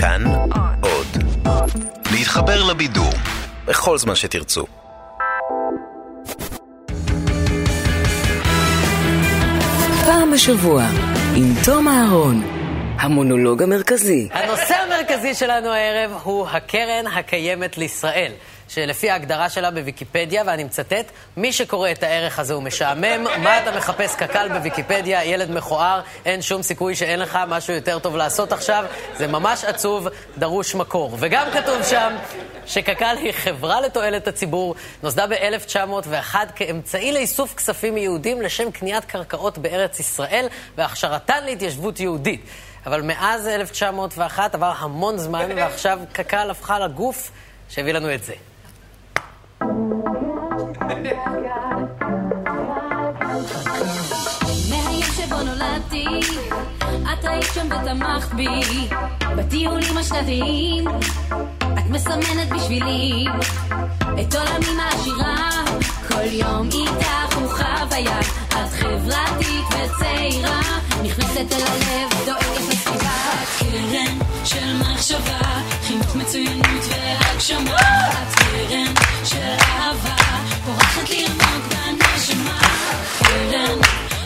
כאן עוד. להתחבר לבידור בכל זמן שתרצו. פעם בשבוע, עם תום אהרון, המונולוג המרכזי. הנושא המרכזי שלנו הערב הוא הקרן הקיימת לישראל. שלפי ההגדרה שלה בוויקיפדיה, ואני מצטט, מי שקורא את הערך הזה הוא משעמם, מה אתה מחפש קק"ל בוויקיפדיה, ילד מכוער, אין שום סיכוי שאין לך משהו יותר טוב לעשות עכשיו, זה ממש עצוב, דרוש מקור. וגם כתוב שם שקק"ל היא חברה לתועלת הציבור, נוסדה ב-1901 כאמצעי לאיסוף כספים מיהודים לשם קניית קרקעות בארץ ישראל והכשרתן להתיישבות יהודית. אבל מאז 1901 עבר המון זמן, ועכשיו קק"ל הפכה לגוף שהביא לנו את זה. מהיום שבו נולדתי, את היית שם ותמכת בי, בטיולים השנתיים, את מסמנת בשבילי, את עולמי מעשירה, כל יום איתך הוא חוויה, את חברתית וצעירה, נכנסת אל הלב, דואגת לסביבה, קרן של מחשבה, חינוך מצוינות והגשמה, את קרן של אהבה, פורחת לי עמוק בנשמה, קרן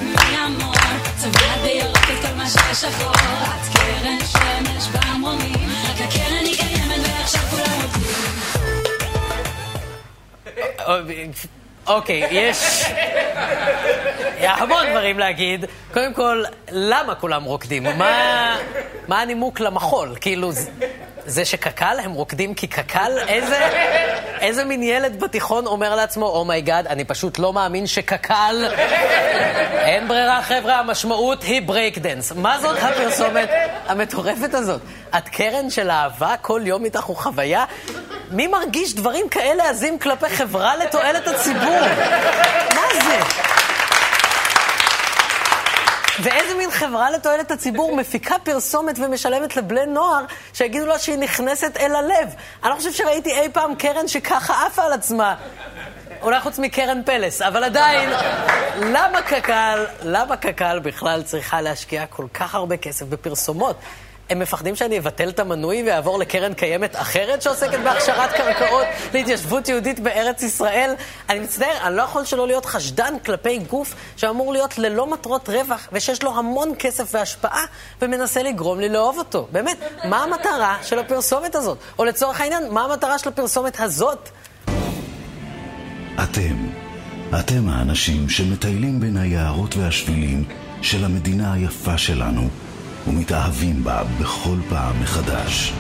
מהמון, צובעת בירוק את כל מה ששחור, את קרן שמש במרומים, רק הקרן היא קיימת ועכשיו כולם עובדים. אוקיי, יש המון דברים להגיד. קודם כל, למה כולם רוקדים? מה, מה הנימוק למחול? כאילו, זה שקק"ל, הם רוקדים כי קק"ל? איזה, איזה מין ילד בתיכון אומר לעצמו, oh my God, אני פשוט לא מאמין שקק"ל... אין ברירה, חבר'ה, המשמעות היא ברייק דנס. מה זאת הפרסומת המטורפת הזאת? את קרן של אהבה, כל יום איתך הוא חוויה? מי מרגיש דברים כאלה עזים כלפי חברה לתועלת הציבור? מה זה? ואיזה מין חברה לתועלת הציבור מפיקה פרסומת ומשלמת לבני נוער שיגידו לה שהיא נכנסת אל הלב? אני לא חושב שראיתי אי פעם קרן שככה עפה על עצמה. אולי חוץ מקרן פלס, אבל עדיין, למה קק"ל, למה קק"ל בכלל צריכה להשקיע כל כך הרבה כסף בפרסומות? הם מפחדים שאני אבטל את המנוי ואעבור לקרן קיימת אחרת שעוסקת בהכשרת קרקעות להתיישבות יהודית בארץ ישראל? אני מצטער, אני לא יכול שלא להיות חשדן כלפי גוף שאמור להיות ללא מטרות רווח ושיש לו המון כסף והשפעה ומנסה לגרום לי לאהוב אותו. באמת, מה המטרה של הפרסומת הזאת? או לצורך העניין, מה המטרה של הפרסומת הזאת? אתם, אתם האנשים שמטיילים בין היערות והשבילים של המדינה היפה שלנו ומתאהבים בה בכל פעם מחדש.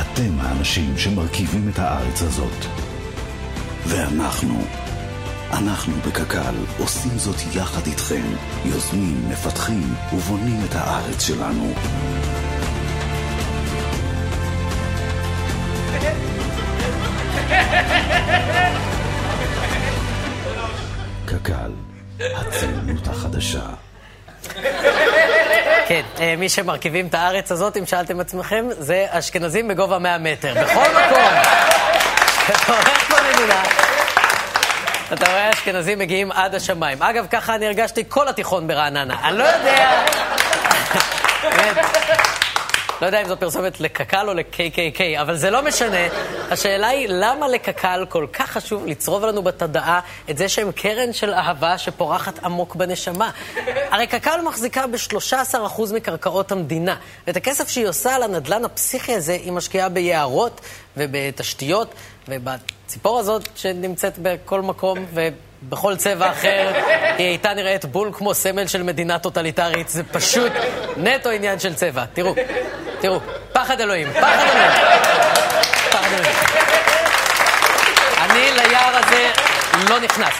אתם האנשים שמרכיבים את הארץ הזאת. ואנחנו, אנחנו בקק"ל עושים זאת יחד איתכם, יוזמים, מפתחים ובונים את הארץ שלנו. כן, אה, מי שמרכיבים את הארץ הזאת, אם שאלתם עצמכם, זה אשכנזים בגובה 100 מטר. בכל מקום. אתה הולך במדינה, אתה רואה אשכנזים מגיעים עד השמיים. אגב, ככה אני הרגשתי כל התיכון ברעננה. אני לא יודע... באמת. לא יודע אם זו פרסומת לקק"ל או ל-KKK, אבל זה לא משנה. השאלה היא, למה לקק"ל כל כך חשוב לצרוב לנו בתודעה את זה שהם קרן של אהבה שפורחת עמוק בנשמה? הרי קק"ל מחזיקה ב-13% מקרקעות המדינה, ואת הכסף שהיא עושה על הנדלן הפסיכי הזה, היא משקיעה ביערות ובתשתיות, ובציפור הזאת שנמצאת בכל מקום, ו... בכל צבע אחר, היא הייתה נראית בול כמו סמל של מדינה טוטליטרית, זה פשוט נטו עניין של צבע. תראו, תראו, פחד אלוהים, פחד אלוהים. פחד אלוהים. אני ליער הזה לא נכנס.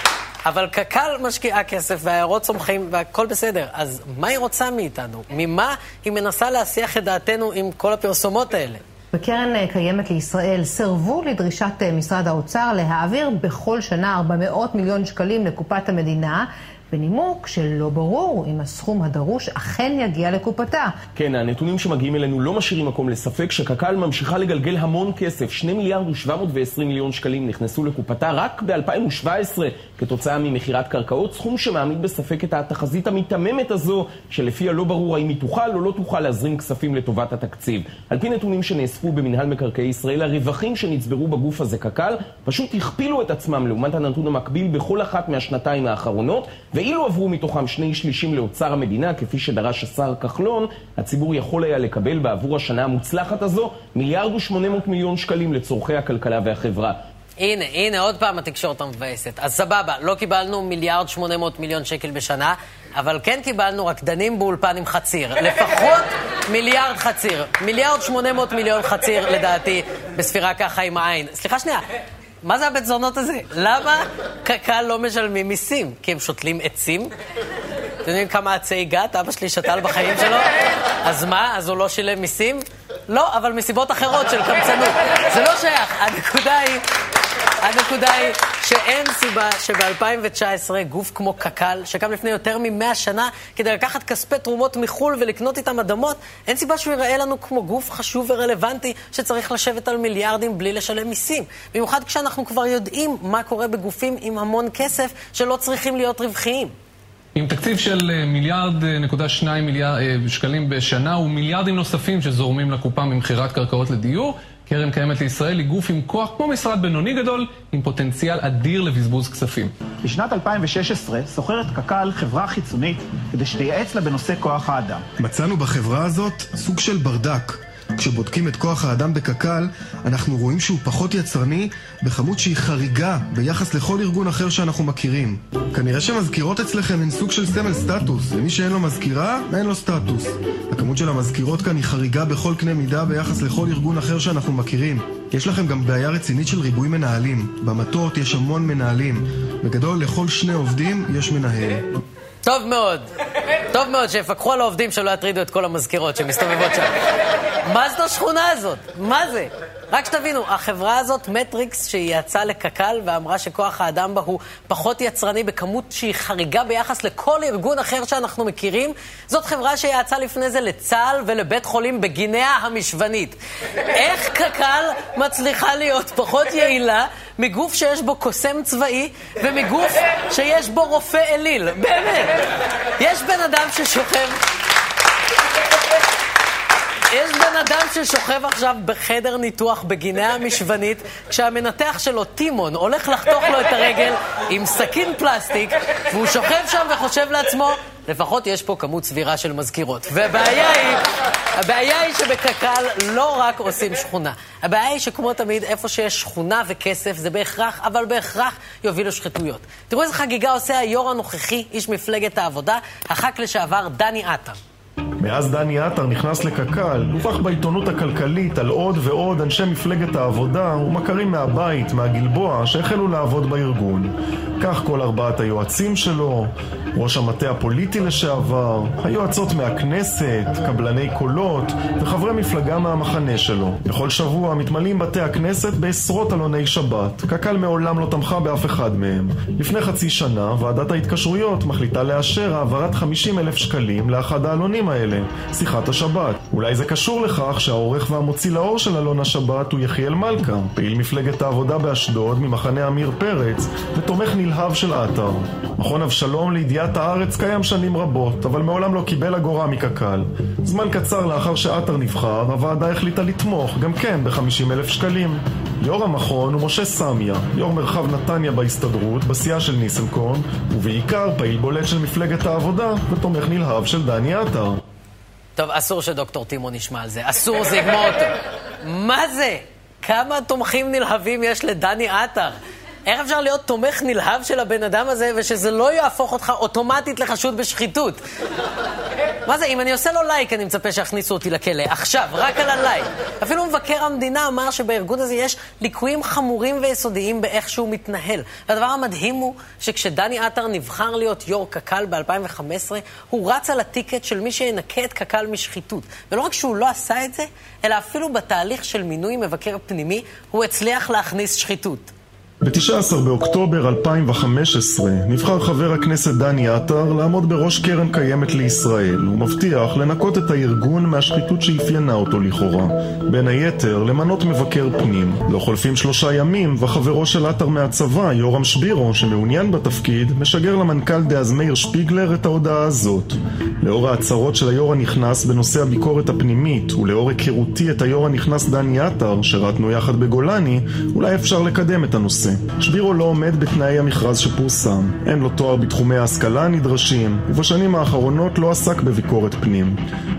אבל קק"ל משקיעה כסף והעיירות צומחים והכל בסדר. אז מה היא רוצה מאיתנו? ממה היא מנסה להסיח את דעתנו עם כל הפרסומות האלה? בקרן אה, קיימת לישראל סירבו לדרישת אה, משרד האוצר להעביר בכל שנה 400 מיליון שקלים לקופת המדינה בנימוק שלא ברור אם הסכום הדרוש אכן יגיע לקופתה. כן, הנתונים שמגיעים אלינו לא משאירים מקום לספק שקק"ל ממשיכה לגלגל המון כסף. 2 מיליארד ו-720 מיליון שקלים נכנסו לקופתה רק ב-2017 כתוצאה ממכירת קרקעות, סכום שמעמיד בספק את התחזית המיתממת הזו, שלפיה לא ברור האם היא תוכל או לא תוכל להזרים כספים לטובת התקציב. על פי נתונים שנאספו במנהל מקרקעי ישראל, הרווחים שנצברו בגוף הזה קק"ל פשוט הכפילו את עצמם לעומת הנתון המקביל בכל אחת מהשנתיים האחרונות, ואילו עברו מתוכם שני שלישים לאוצר המדינה, כפי שדרש השר כחלון, הציבור יכול היה לקבל בעבור השנה המוצלחת הזו מיליארד ושמונה מאות מיליון שקלים לצורכי הכלכלה והחברה. הנה, הנה, עוד פעם התקשורת המבאסת. אז סבבה, לא קיבלנו מיליארד שמונה מאות מיליון שקל בשנה, אבל כן קיבלנו רקדנים באולפן עם חציר. לפחות מיליארד חציר. מיליארד שמונה מאות מיליון חציר, לדעתי, בספירה ככה עם העין. סליחה שנייה, מה זה הבית זונות הזה? למה קק"ל לא משלמים מיסים? כי הם שותלים עצים? אתם יודעים כמה עצי גת אבא שלי שתל בחיים שלו? אז מה? אז הוא לא שילם מיסים? לא, אבל מסיבות אחרות של קמצנות. זה לא שייך. הנקודה היא... הנקודה היא שאין סיבה שב-2019 גוף כמו קק"ל, שקם לפני יותר מ-100 שנה כדי לקחת כספי תרומות מחו"ל ולקנות איתם אדמות, אין סיבה שהוא ייראה לנו כמו גוף חשוב ורלוונטי שצריך לשבת על מיליארדים בלי לשלם מיסים. במיוחד כשאנחנו כבר יודעים מה קורה בגופים עם המון כסף שלא צריכים להיות רווחיים. עם תקציב של אה, מיליארד אה, נקודה שניים מיליארד אה, שקלים בשנה ומיליארדים נוספים שזורמים לקופה ממכירת קרקעות לדיור, קרן קיימת לישראל היא גוף עם כוח כמו משרד בינוני גדול, עם פוטנציאל אדיר לבזבוז כספים. בשנת 2016 שוכרת קק"ל חברה חיצונית כדי שתייעץ לה בנושא כוח האדם. מצאנו בחברה הזאת סוג של ברדק. כשבודקים את כוח האדם בקק"ל, אנחנו רואים שהוא פחות יצרני בכמות שהיא חריגה ביחס לכל ארגון אחר שאנחנו מכירים. כנראה שמזכירות אצלכם הן סוג של סמל סטטוס. למי שאין לו מזכירה, אין לו סטטוס. הכמות של המזכירות כאן היא חריגה בכל קנה מידה ביחס לכל ארגון אחר שאנחנו מכירים. יש לכם גם בעיה רצינית של ריבוי מנהלים. במטות יש המון מנהלים. בגדול, לכל שני עובדים יש מנהל. טוב מאוד. טוב מאוד שיפקחו על העובדים שלא יטרידו את כל המזכירות שמסתובבות שם. מה זאת השכונה הזאת? מה זה? רק שתבינו, החברה הזאת, מטריקס, שהיא יצאה לקק"ל ואמרה שכוח האדם בה הוא פחות יצרני בכמות שהיא חריגה ביחס לכל ארגון אחר שאנחנו מכירים, זאת חברה שיצאה לפני זה לצה"ל ולבית חולים בגינאה המשוונית. איך קק"ל מצליחה להיות פחות יעילה מגוף שיש בו קוסם צבאי ומגוף שיש בו רופא אליל? באמת. יש בן אדם ששוכב... יש בן אדם ששוכב עכשיו בחדר ניתוח בגינאה המשוונית, כשהמנתח שלו, טימון, הולך לחתוך לו את הרגל עם סכין פלסטיק, והוא שוכב שם וחושב לעצמו, לפחות יש פה כמות סבירה של מזכירות. והבעיה היא, הבעיה היא שבקק"ל לא רק עושים שכונה. הבעיה היא שכמו תמיד, איפה שיש שכונה וכסף, זה בהכרח, אבל בהכרח יובילו שחיתויות. תראו איזה חגיגה עושה היו"ר הנוכחי, איש מפלגת העבודה, הח"כ לשעבר דני עטר. מאז דני עטר נכנס לקק"ל, דווח בעיתונות הכלכלית על עוד ועוד אנשי מפלגת העבודה ומכרים מהבית, מהגלבוע, שהחלו לעבוד בארגון. כך כל ארבעת היועצים שלו, ראש המטה הפוליטי לשעבר, היועצות מהכנסת, קבלני קולות וחברי מפלגה מהמחנה שלו. בכל שבוע מתמלאים בתי הכנסת בעשרות עלוני שבת. קק"ל מעולם לא תמכה באף אחד מהם. לפני חצי שנה, ועדת ההתקשרויות מחליטה לאשר העברת 50 אלף שקלים לאחד העלונים האלה, שיחת השבת. אולי זה קשור לכך שהעורך והמוציא לאור של עלון השבת הוא יחיאל מלכה, פעיל מפלגת העבודה באשדוד ממחנה עמיר פרץ ותומך נלהב של עטר. מכון אבשלום לידיעת הארץ קיים שנים רבות, אבל מעולם לא קיבל אגורה מקק"ל. זמן קצר לאחר שעטר נבחר, הוועדה החליטה לתמוך, גם כן, ב-50 אלף שקלים. יו"ר המכון הוא משה סמיה, יו"ר מרחב נתניה בהסתדרות, בסיעה של ניסנקורן, ובעיקר פעיל בולט של מפלגת העבודה ותומך נלהב של דני עטר. טוב, אסור שדוקטור טימון ישמע על זה. אסור, זה יגמור אותו. מה זה? כמה תומכים נלהבים יש לדני עטר? איך אפשר להיות תומך נלהב של הבן אדם הזה, ושזה לא יהפוך אותך אוטומטית לחשוד בשחיתות? מה זה, אם אני עושה לו לייק, אני מצפה שיכניסו אותי לכלא. עכשיו, רק על הלייק. אפילו מבקר המדינה אמר שבארגון הזה יש ליקויים חמורים ויסודיים באיך שהוא מתנהל. והדבר המדהים הוא שכשדני עטר נבחר להיות יו"ר קק"ל ב-2015, הוא רץ על הטיקט של מי שינקה את קק"ל משחיתות. ולא רק שהוא לא עשה את זה, אלא אפילו בתהליך של מינוי מבקר פנימי, הוא הצליח להכניס שחיתות. ב-19 באוקטובר 2015 נבחר חבר הכנסת דני עטר לעמוד בראש קרן קיימת לישראל. הוא מבטיח לנקות את הארגון מהשחיתות שאפיינה אותו לכאורה. בין היתר, למנות מבקר פנים. לא חולפים שלושה ימים, וחברו של עטר מהצבא, יורם שבירו, שמעוניין בתפקיד, משגר למנכ"ל דאז מאיר שפיגלר את ההודעה הזאת. לאור ההצהרות של היו"ר הנכנס בנושא הביקורת הפנימית, ולאור היכרותי את היו"ר הנכנס דני עטר, שרתנו יחד בגולני, אולי אפשר לקדם את הנושא. שבירו לא עומד בתנאי המכרז שפורסם. אין לו תואר בתחומי ההשכלה הנדרשים, ובשנים האחרונות לא עסק בביקורת פנים.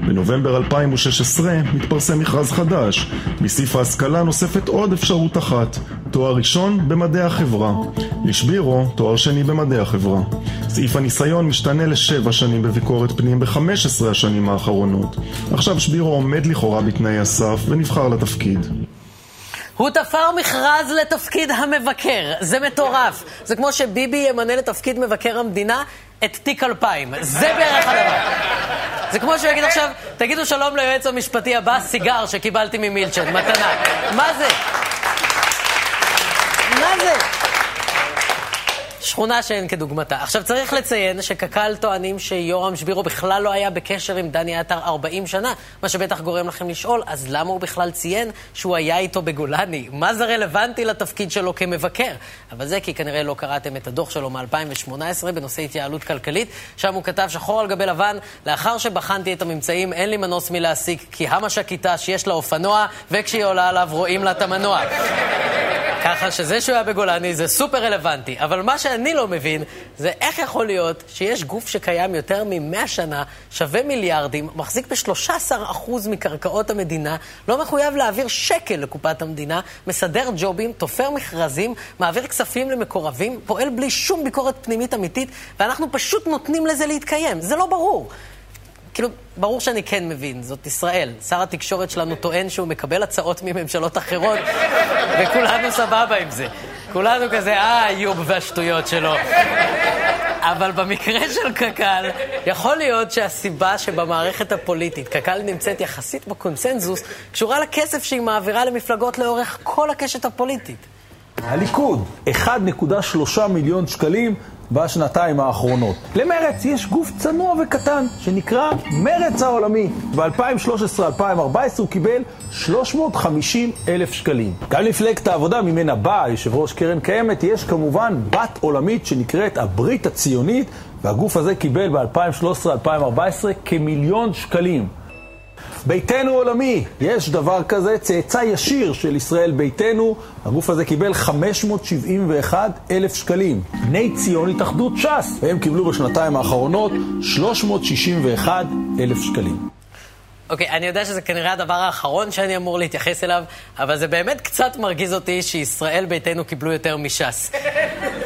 בנובמבר 2016 מתפרסם מכרז חדש. בסעיף ההשכלה נוספת עוד אפשרות אחת, תואר ראשון במדעי החברה. לשבירו, תואר שני במדעי החברה. סעיף הניסיון משתנה לשבע שנים בביקורת פנים ב-15 השנים האחרונות. עכשיו שבירו עומד לכאורה בתנאי הסף ונבחר לתפקיד. הוא תפר מכרז לתפקיד המבקר. זה מטורף. זה כמו שביבי ימנה לתפקיד מבקר המדינה את תיק 2000. זה בערך הדבר. זה כמו שהוא יגיד עכשיו, תגידו שלום ליועץ המשפטי הבא, סיגר שקיבלתי ממילצ'ן, מתנה. מה זה? מה זה? שכונה שאין כדוגמתה. עכשיו צריך לציין שקק"ל טוענים שיורם שבירו בכלל לא היה בקשר עם דני עטר 40 שנה, מה שבטח גורם לכם לשאול, אז למה הוא בכלל ציין שהוא היה איתו בגולני? מה זה רלוונטי לתפקיד שלו כמבקר? אבל זה כי כנראה לא קראתם את הדוח שלו מ-2018 בנושא התייעלות כלכלית, שם הוא כתב שחור על גבי לבן, לאחר שבחנתי את הממצאים אין לי מנוס מלהסיק כי המש"קיתה שיש לה אופנוע וכשהיא עולה עליו רואים לה את המנוע. ככה שזה שהוא היה בגולני זה סופר רלוונטי. אבל מה שאני לא מבין זה איך יכול להיות שיש גוף שקיים יותר מ-100 שנה, שווה מיליארדים, מחזיק ב-13% מקרקעות המדינה, לא מחויב להעביר שקל לקופת המדינה, מסדר ג'ובים, תופר מכרזים, מעביר כספים למקורבים, פועל בלי שום ביקורת פנימית אמיתית, ואנחנו פשוט נותנים לזה להתקיים. זה לא ברור. כאילו, ברור שאני כן מבין, זאת ישראל. שר התקשורת שלנו טוען שהוא מקבל הצעות מממשלות אחרות, וכולנו סבבה עם זה. כולנו כזה, אה, איוב והשטויות שלו. אבל במקרה של קק"ל, יכול להיות שהסיבה שבמערכת הפוליטית קק"ל נמצאת יחסית בקונסנזוס, קשורה לכסף שהיא מעבירה למפלגות לאורך כל הקשת הפוליטית. הליכוד, 1.3 מיליון שקלים בשנתיים האחרונות. למרץ יש גוף צנוע וקטן שנקרא מרץ העולמי. ב-2013-2014 הוא קיבל 350 אלף שקלים. גם למפלגת העבודה ממנה באה יושב ראש קרן קיימת, יש כמובן בת עולמית שנקראת הברית הציונית, והגוף הזה קיבל ב-2013-2014 כמיליון שקלים. ביתנו עולמי, יש דבר כזה, צאצא ישיר של ישראל ביתנו, הגוף הזה קיבל 571 אלף שקלים. בני ציון התאחדות ש"ס, והם קיבלו בשנתיים האחרונות 361 אלף שקלים. אוקיי, okay, אני יודע שזה כנראה הדבר האחרון שאני אמור להתייחס אליו, אבל זה באמת קצת מרגיז אותי שישראל ביתנו קיבלו יותר מש"ס.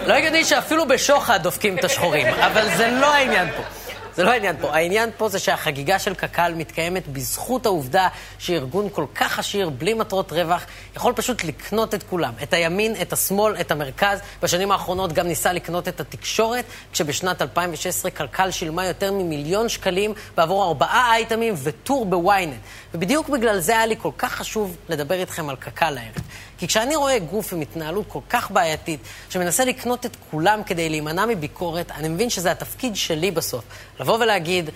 לא הגיוני שאפילו בשוחד דופקים את השחורים, אבל זה לא העניין פה. זה לא העניין פה. העניין פה זה שהחגיגה של קק"ל מתקיימת בזכות העובדה שארגון כל כך עשיר, בלי מטרות רווח, יכול פשוט לקנות את כולם. את הימין, את השמאל, את המרכז. בשנים האחרונות גם ניסה לקנות את התקשורת, כשבשנת 2016 קק"ל שילמה יותר ממיליון שקלים בעבור ארבעה אייטמים וטור בוויינט. ובדיוק בגלל זה היה לי כל כך חשוב לדבר איתכם על קק"ל הערב. כי כשאני רואה גוף עם התנהלות כל כך בעייתית, שמנסה לקנות את כולם כדי להימנע מביקורת, אני מבין שזה התפקיד שלי בסוף. לבוא ולהגיד,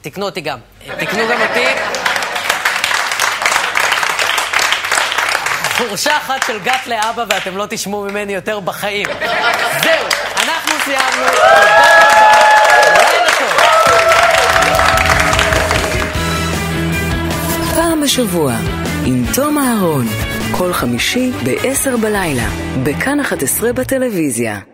תקנו אותי גם. תקנו גם אותי. חורשה אחת של גת לאבא ואתם לא תשמעו ממני יותר בחיים. זהו, אנחנו סיימנו. תודה רבה. לילה טוב. פעם בשבוע, עם תום אהרון. כל חמישי ב-10 בלילה, בכאן 11 בטלוויזיה.